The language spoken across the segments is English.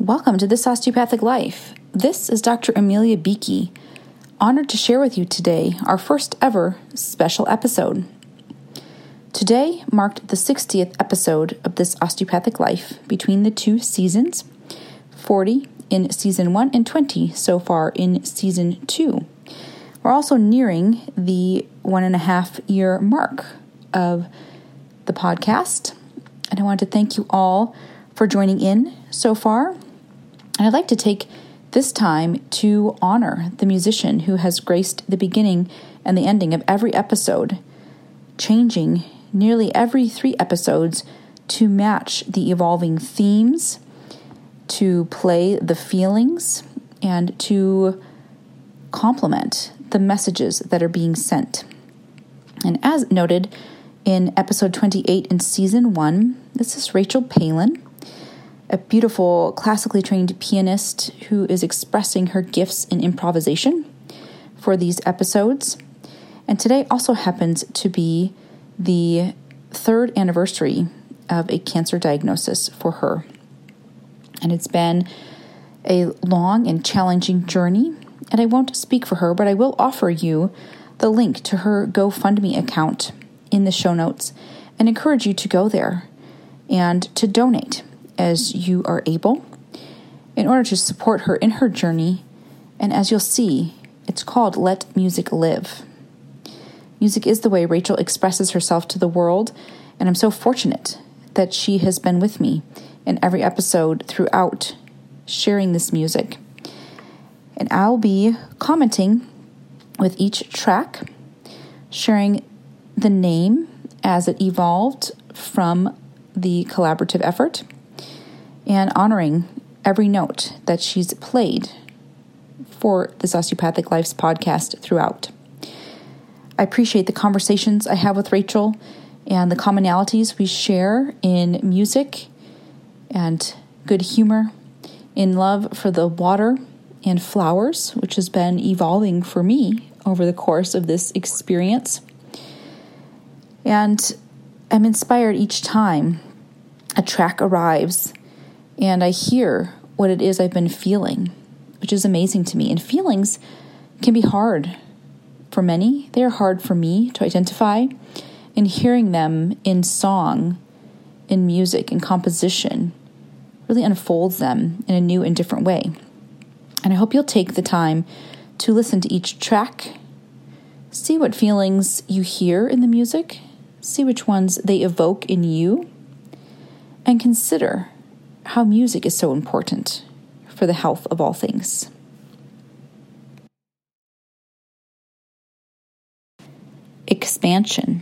Welcome to This Osteopathic Life. This is Dr. Amelia Beakey. Honored to share with you today our first ever special episode. Today marked the 60th episode of This Osteopathic Life between the two seasons 40 in season 1 and 20 so far in season 2. We're also nearing the one and a half year mark of the podcast. And I want to thank you all for joining in so far. And I'd like to take this time to honor the musician who has graced the beginning and the ending of every episode, changing nearly every three episodes to match the evolving themes, to play the feelings, and to complement the messages that are being sent. And as noted in episode 28 in season one, this is Rachel Palin, a beautiful classically trained pianist who is expressing her gifts in improvisation for these episodes. And today also happens to be the third anniversary of a cancer diagnosis for her. And it's been a long and challenging journey and I won't speak for her, but I will offer you the link to her GoFundMe account in the show notes and encourage you to go there and to donate as you are able in order to support her in her journey. And as you'll see, it's called Let Music Live. Music is the way Rachel expresses herself to the world, and I'm so fortunate that she has been with me in every episode throughout sharing this music and I'll be commenting with each track, sharing the name as it evolved from the collaborative effort, and honoring every note that she's played for this Osteopathic Life's podcast throughout. I appreciate the conversations I have with Rachel and the commonalities we share in music and good humor, in love for the water and flowers, which has been evolving for me over the course of this experience. And I'm inspired each time a track arrives and I hear what it is I've been feeling, which is amazing to me. And feelings can be hard for many, they are hard for me to identify. And hearing them in song, in music, in composition really unfolds them in a new and different way. And I hope you'll take the time to listen to each track, see what feelings you hear in the music, see which ones they evoke in you, and consider how music is so important for the health of all things. Expansion.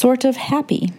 Sort of happy.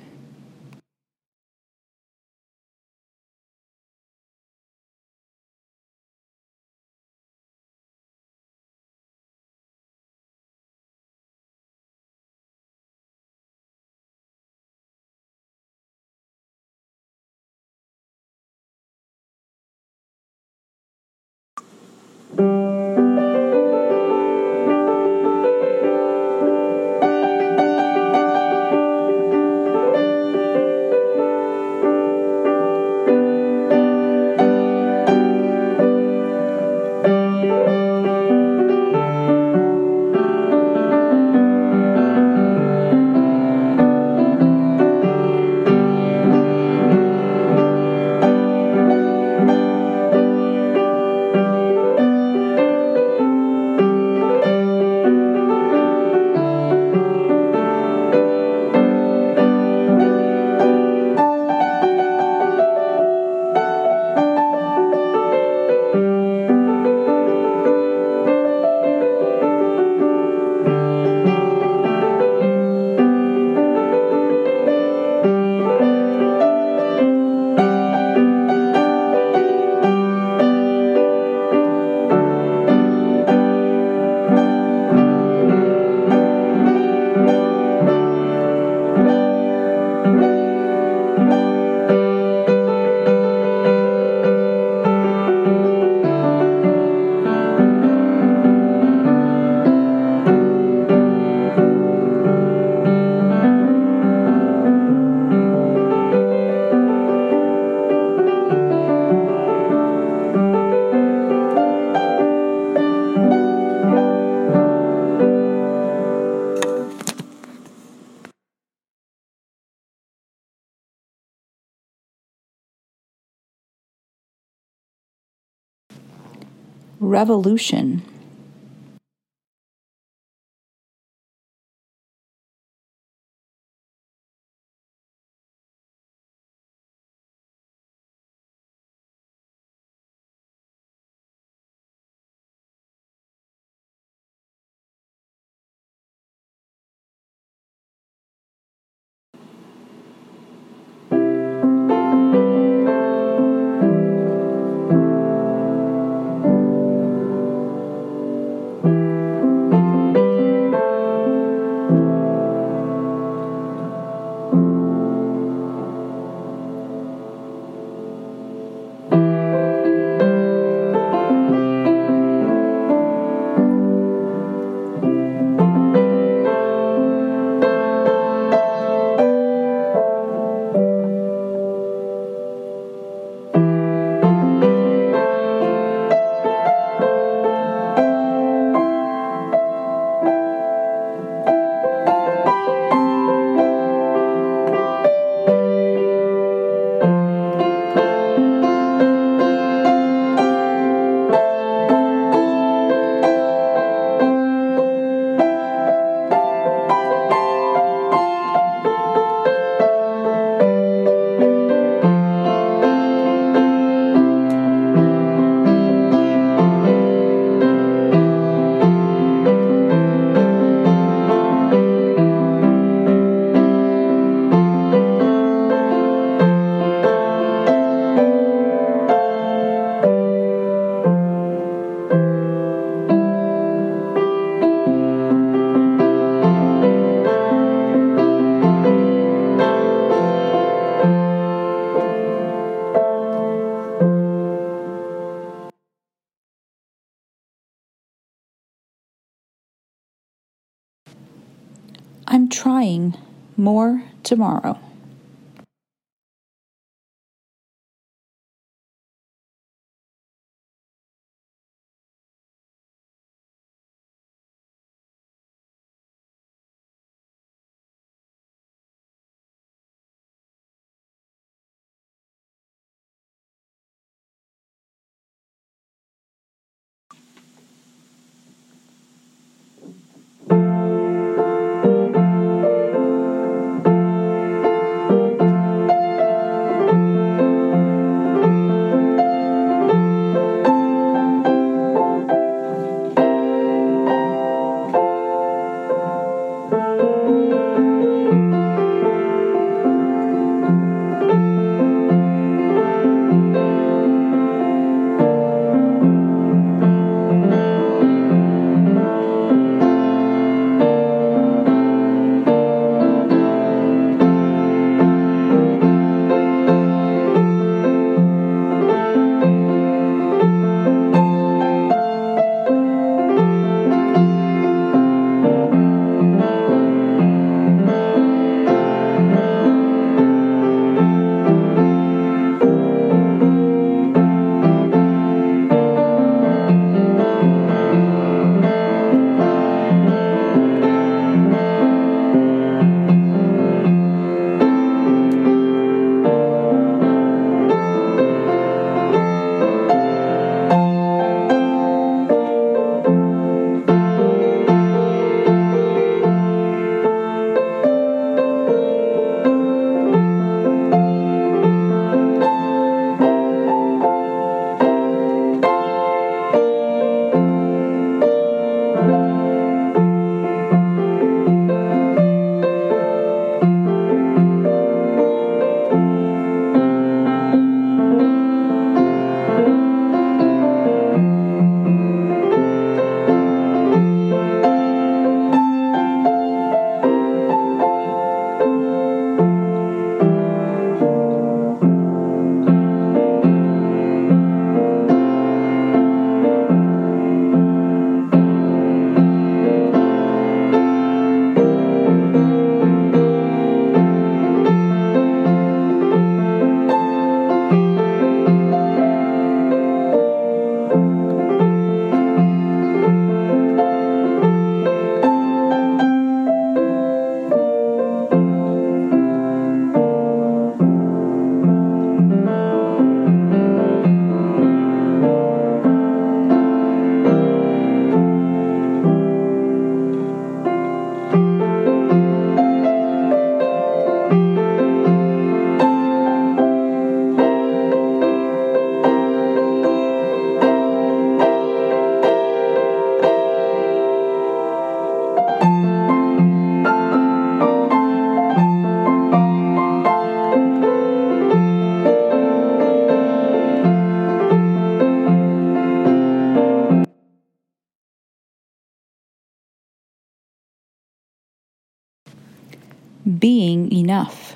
Revolution. Tomorrow. Being enough.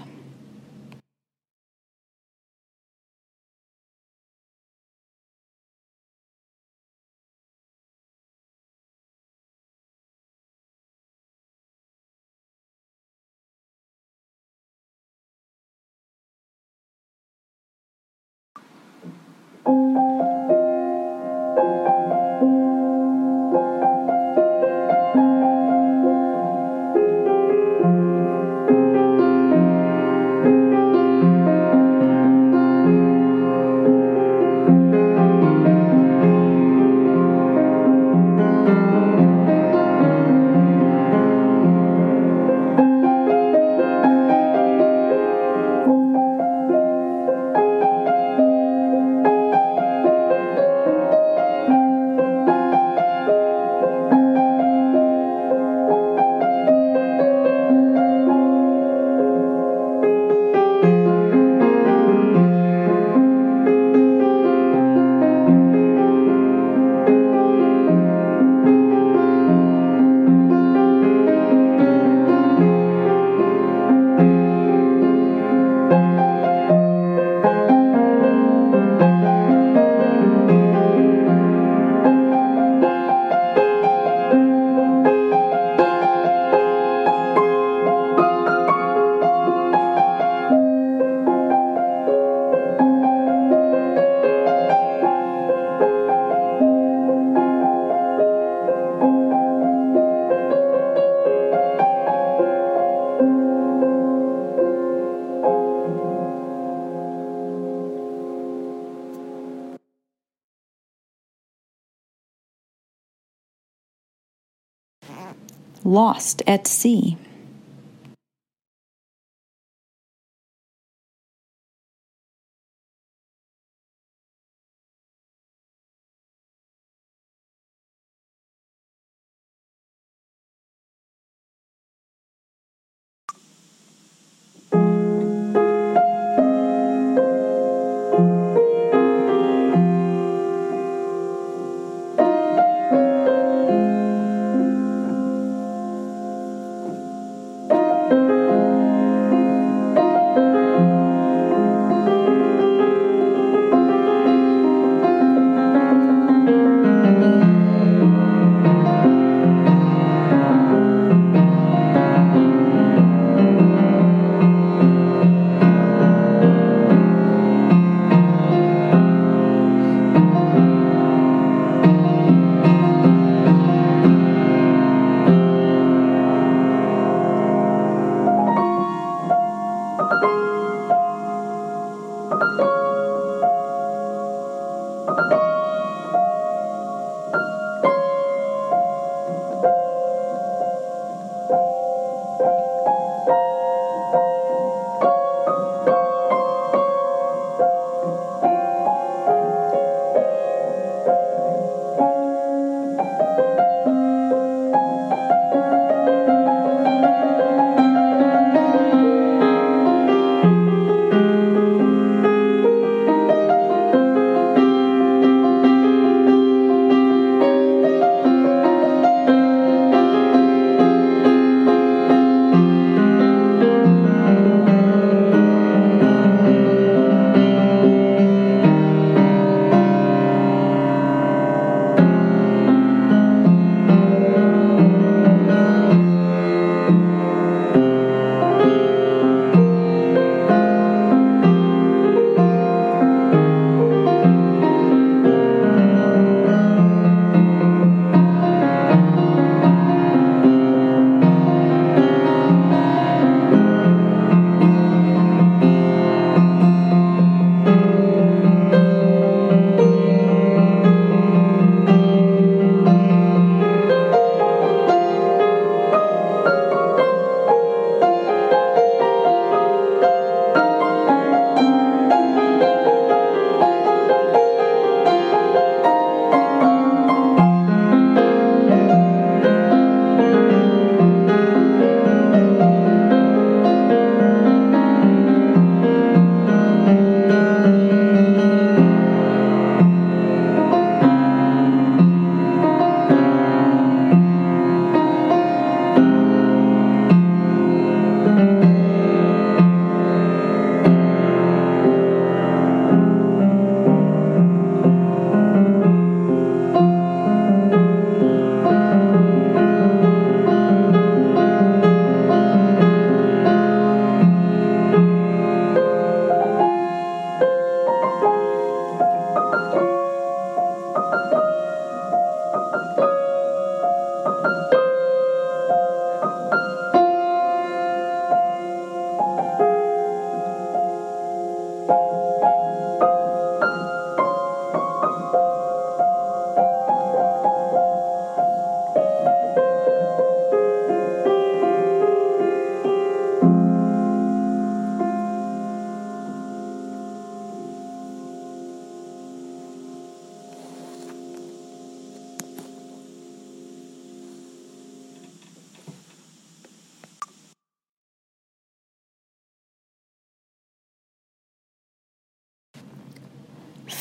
Lost at Sea.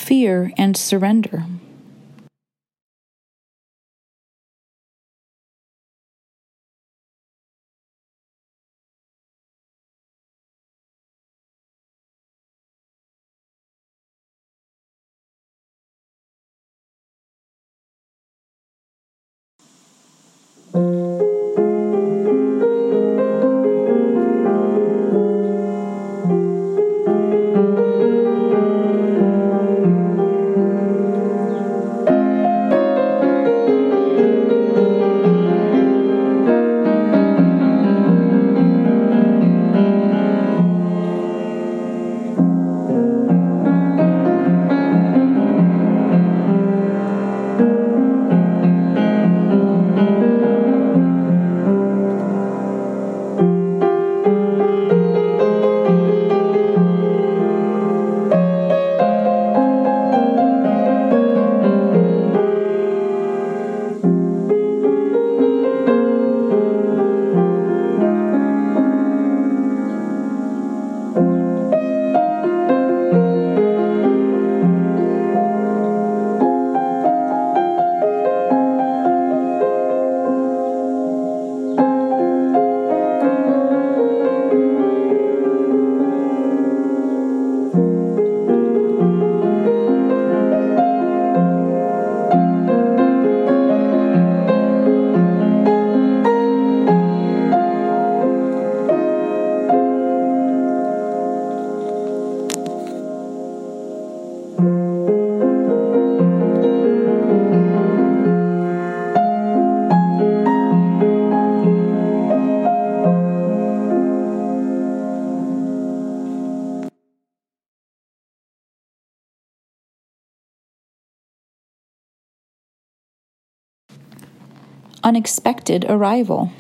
Fear and surrender. Unexpected arrival.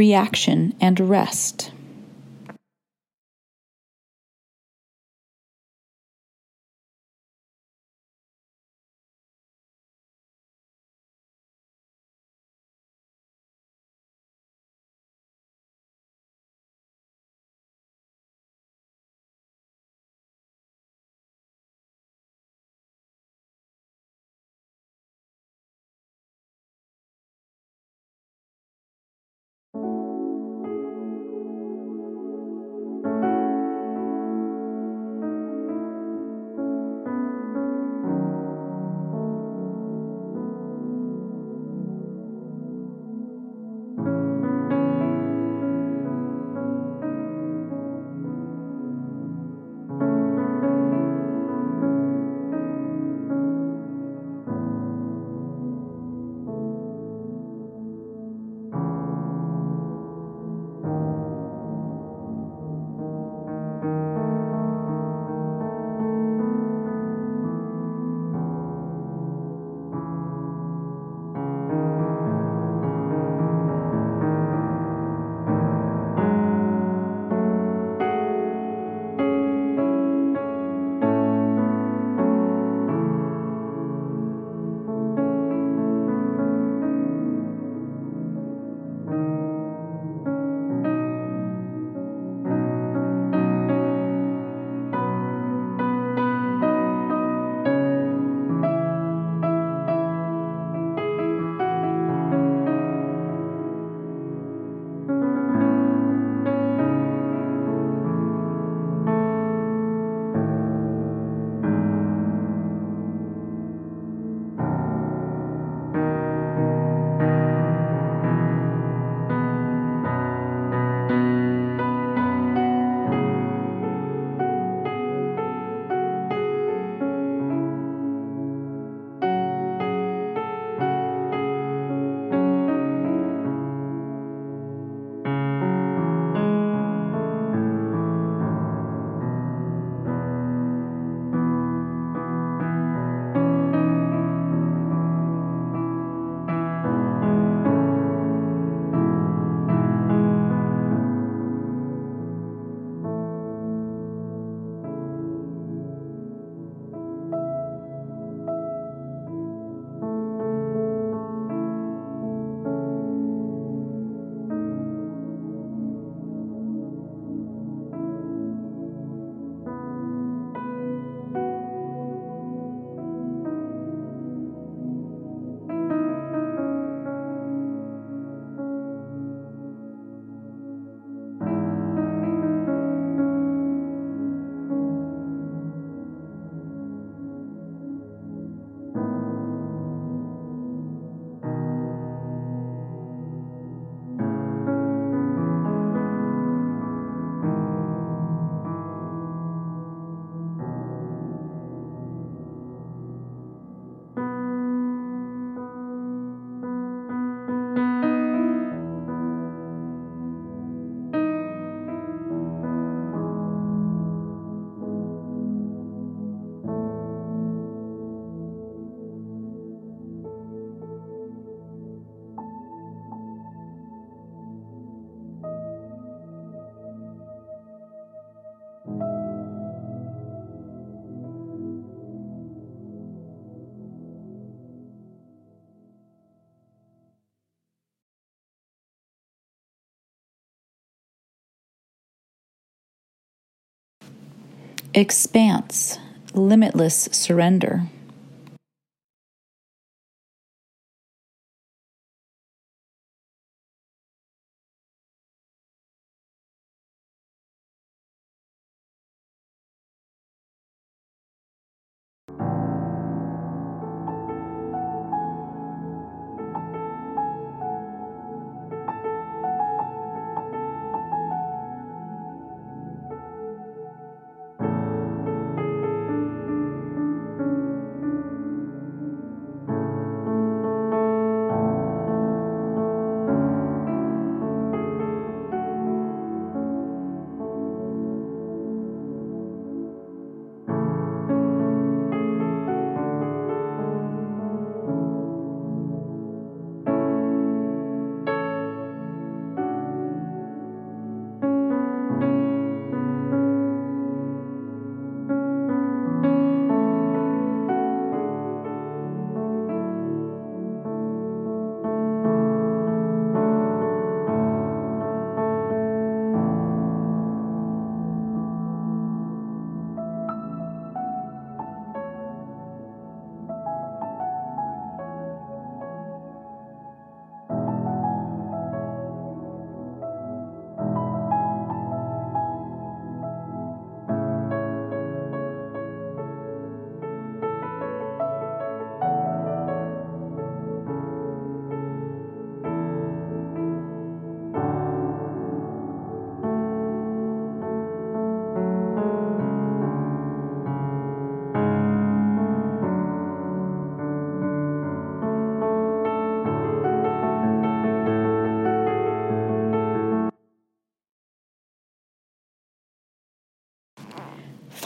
Reaction, and rest. Expanse, limitless surrender.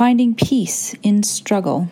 Finding peace in struggle.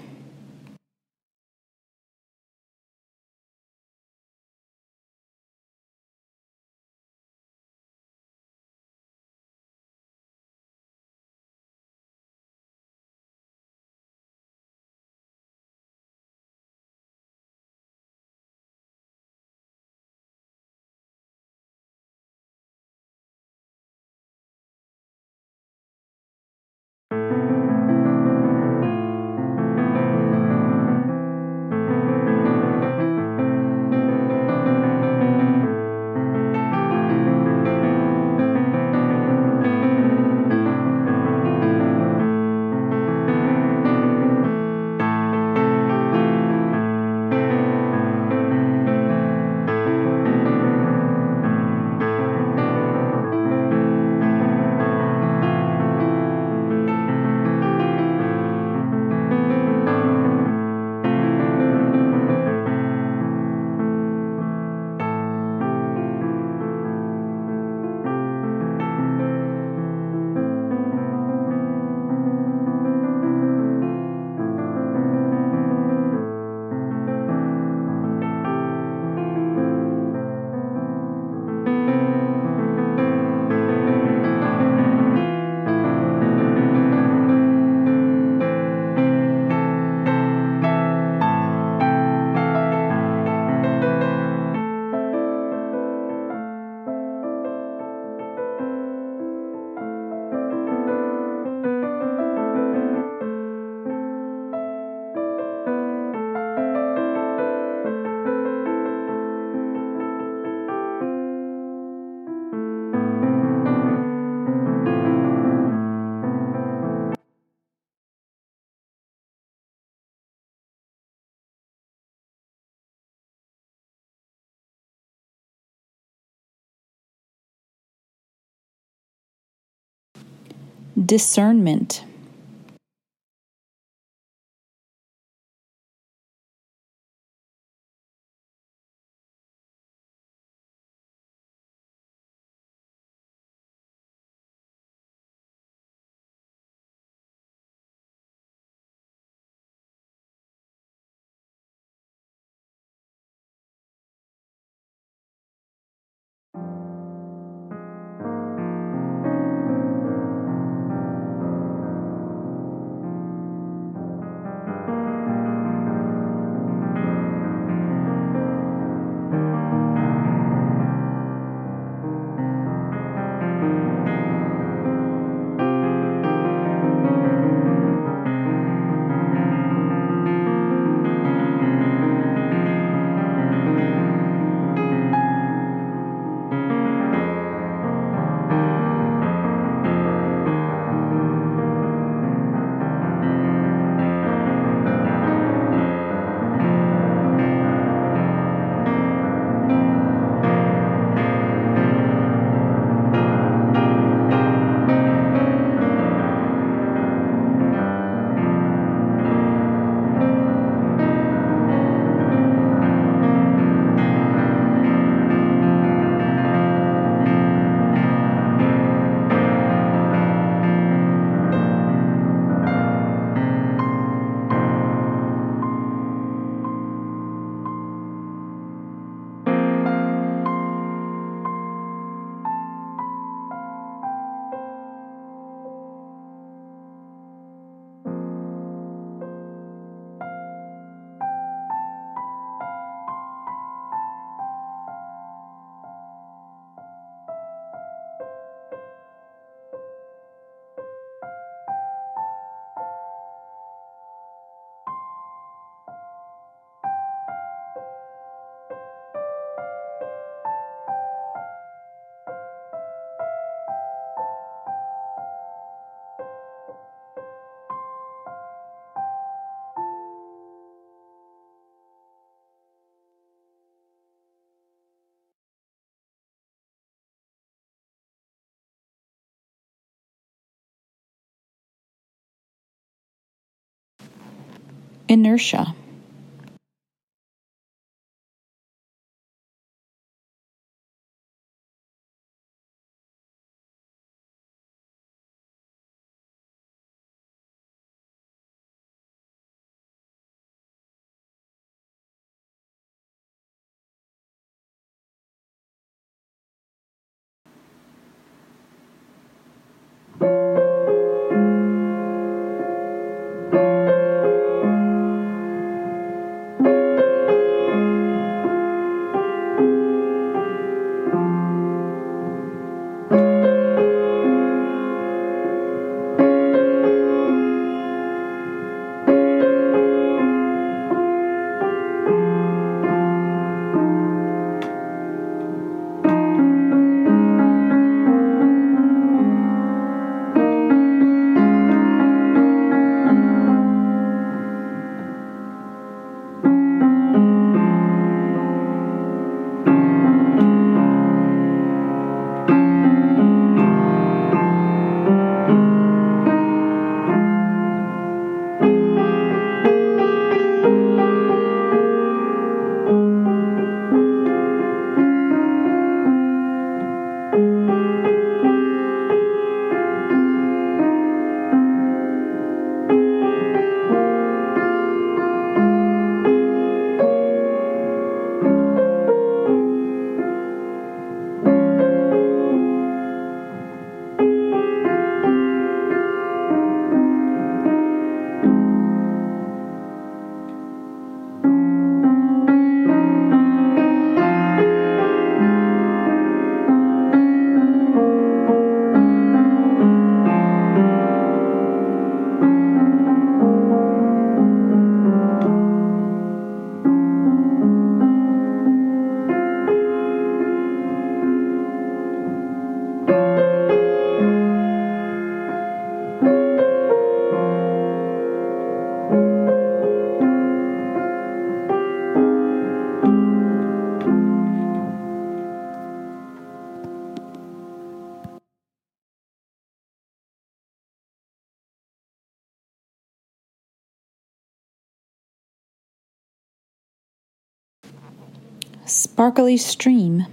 Discernment. Inertia. Sparkly stream.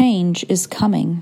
Change is coming.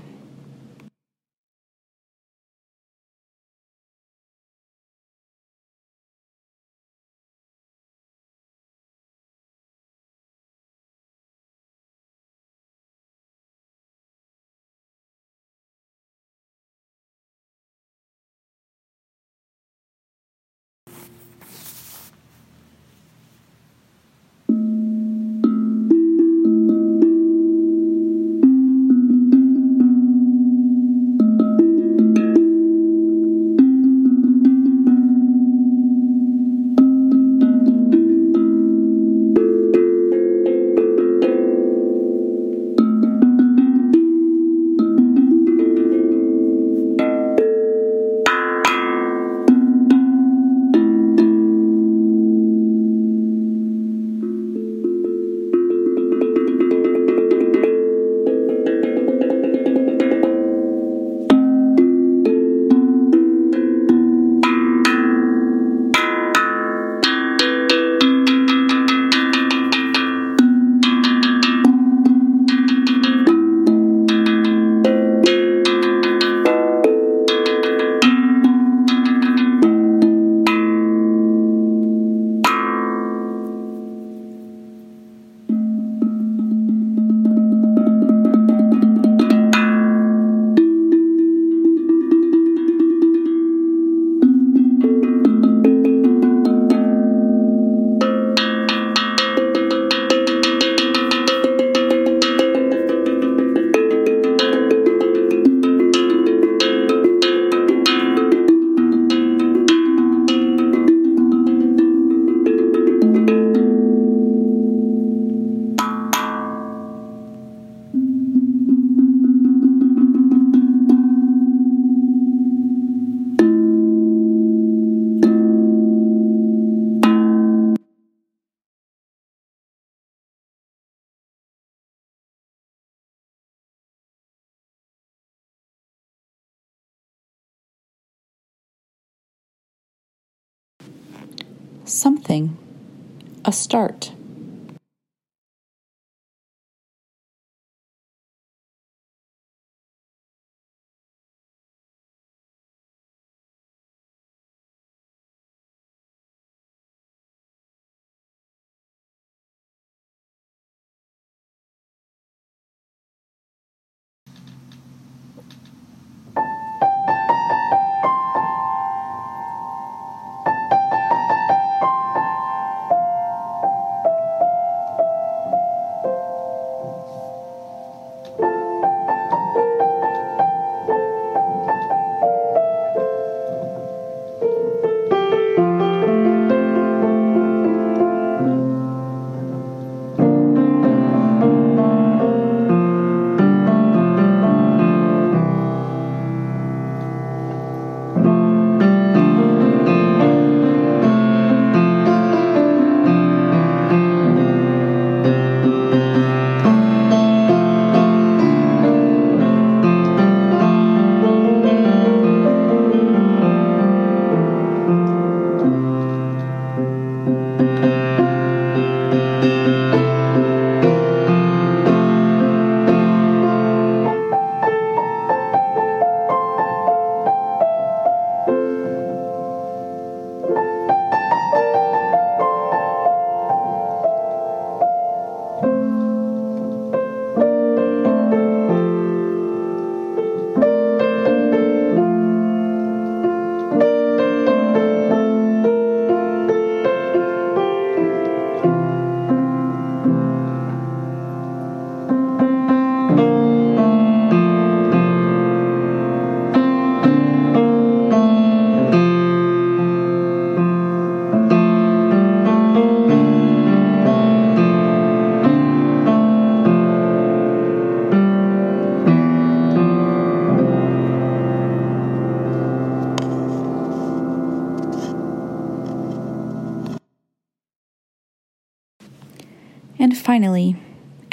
Start.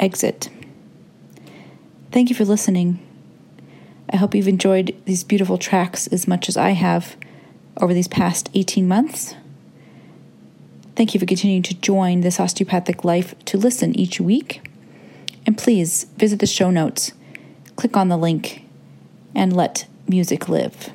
Exit. Thank you for listening. I hope you've enjoyed these beautiful tracks as much as I have over these past 18 months. Thank you for continuing to join this osteopathic life to listen each week. And please visit the show notes, click on the link, and let music live.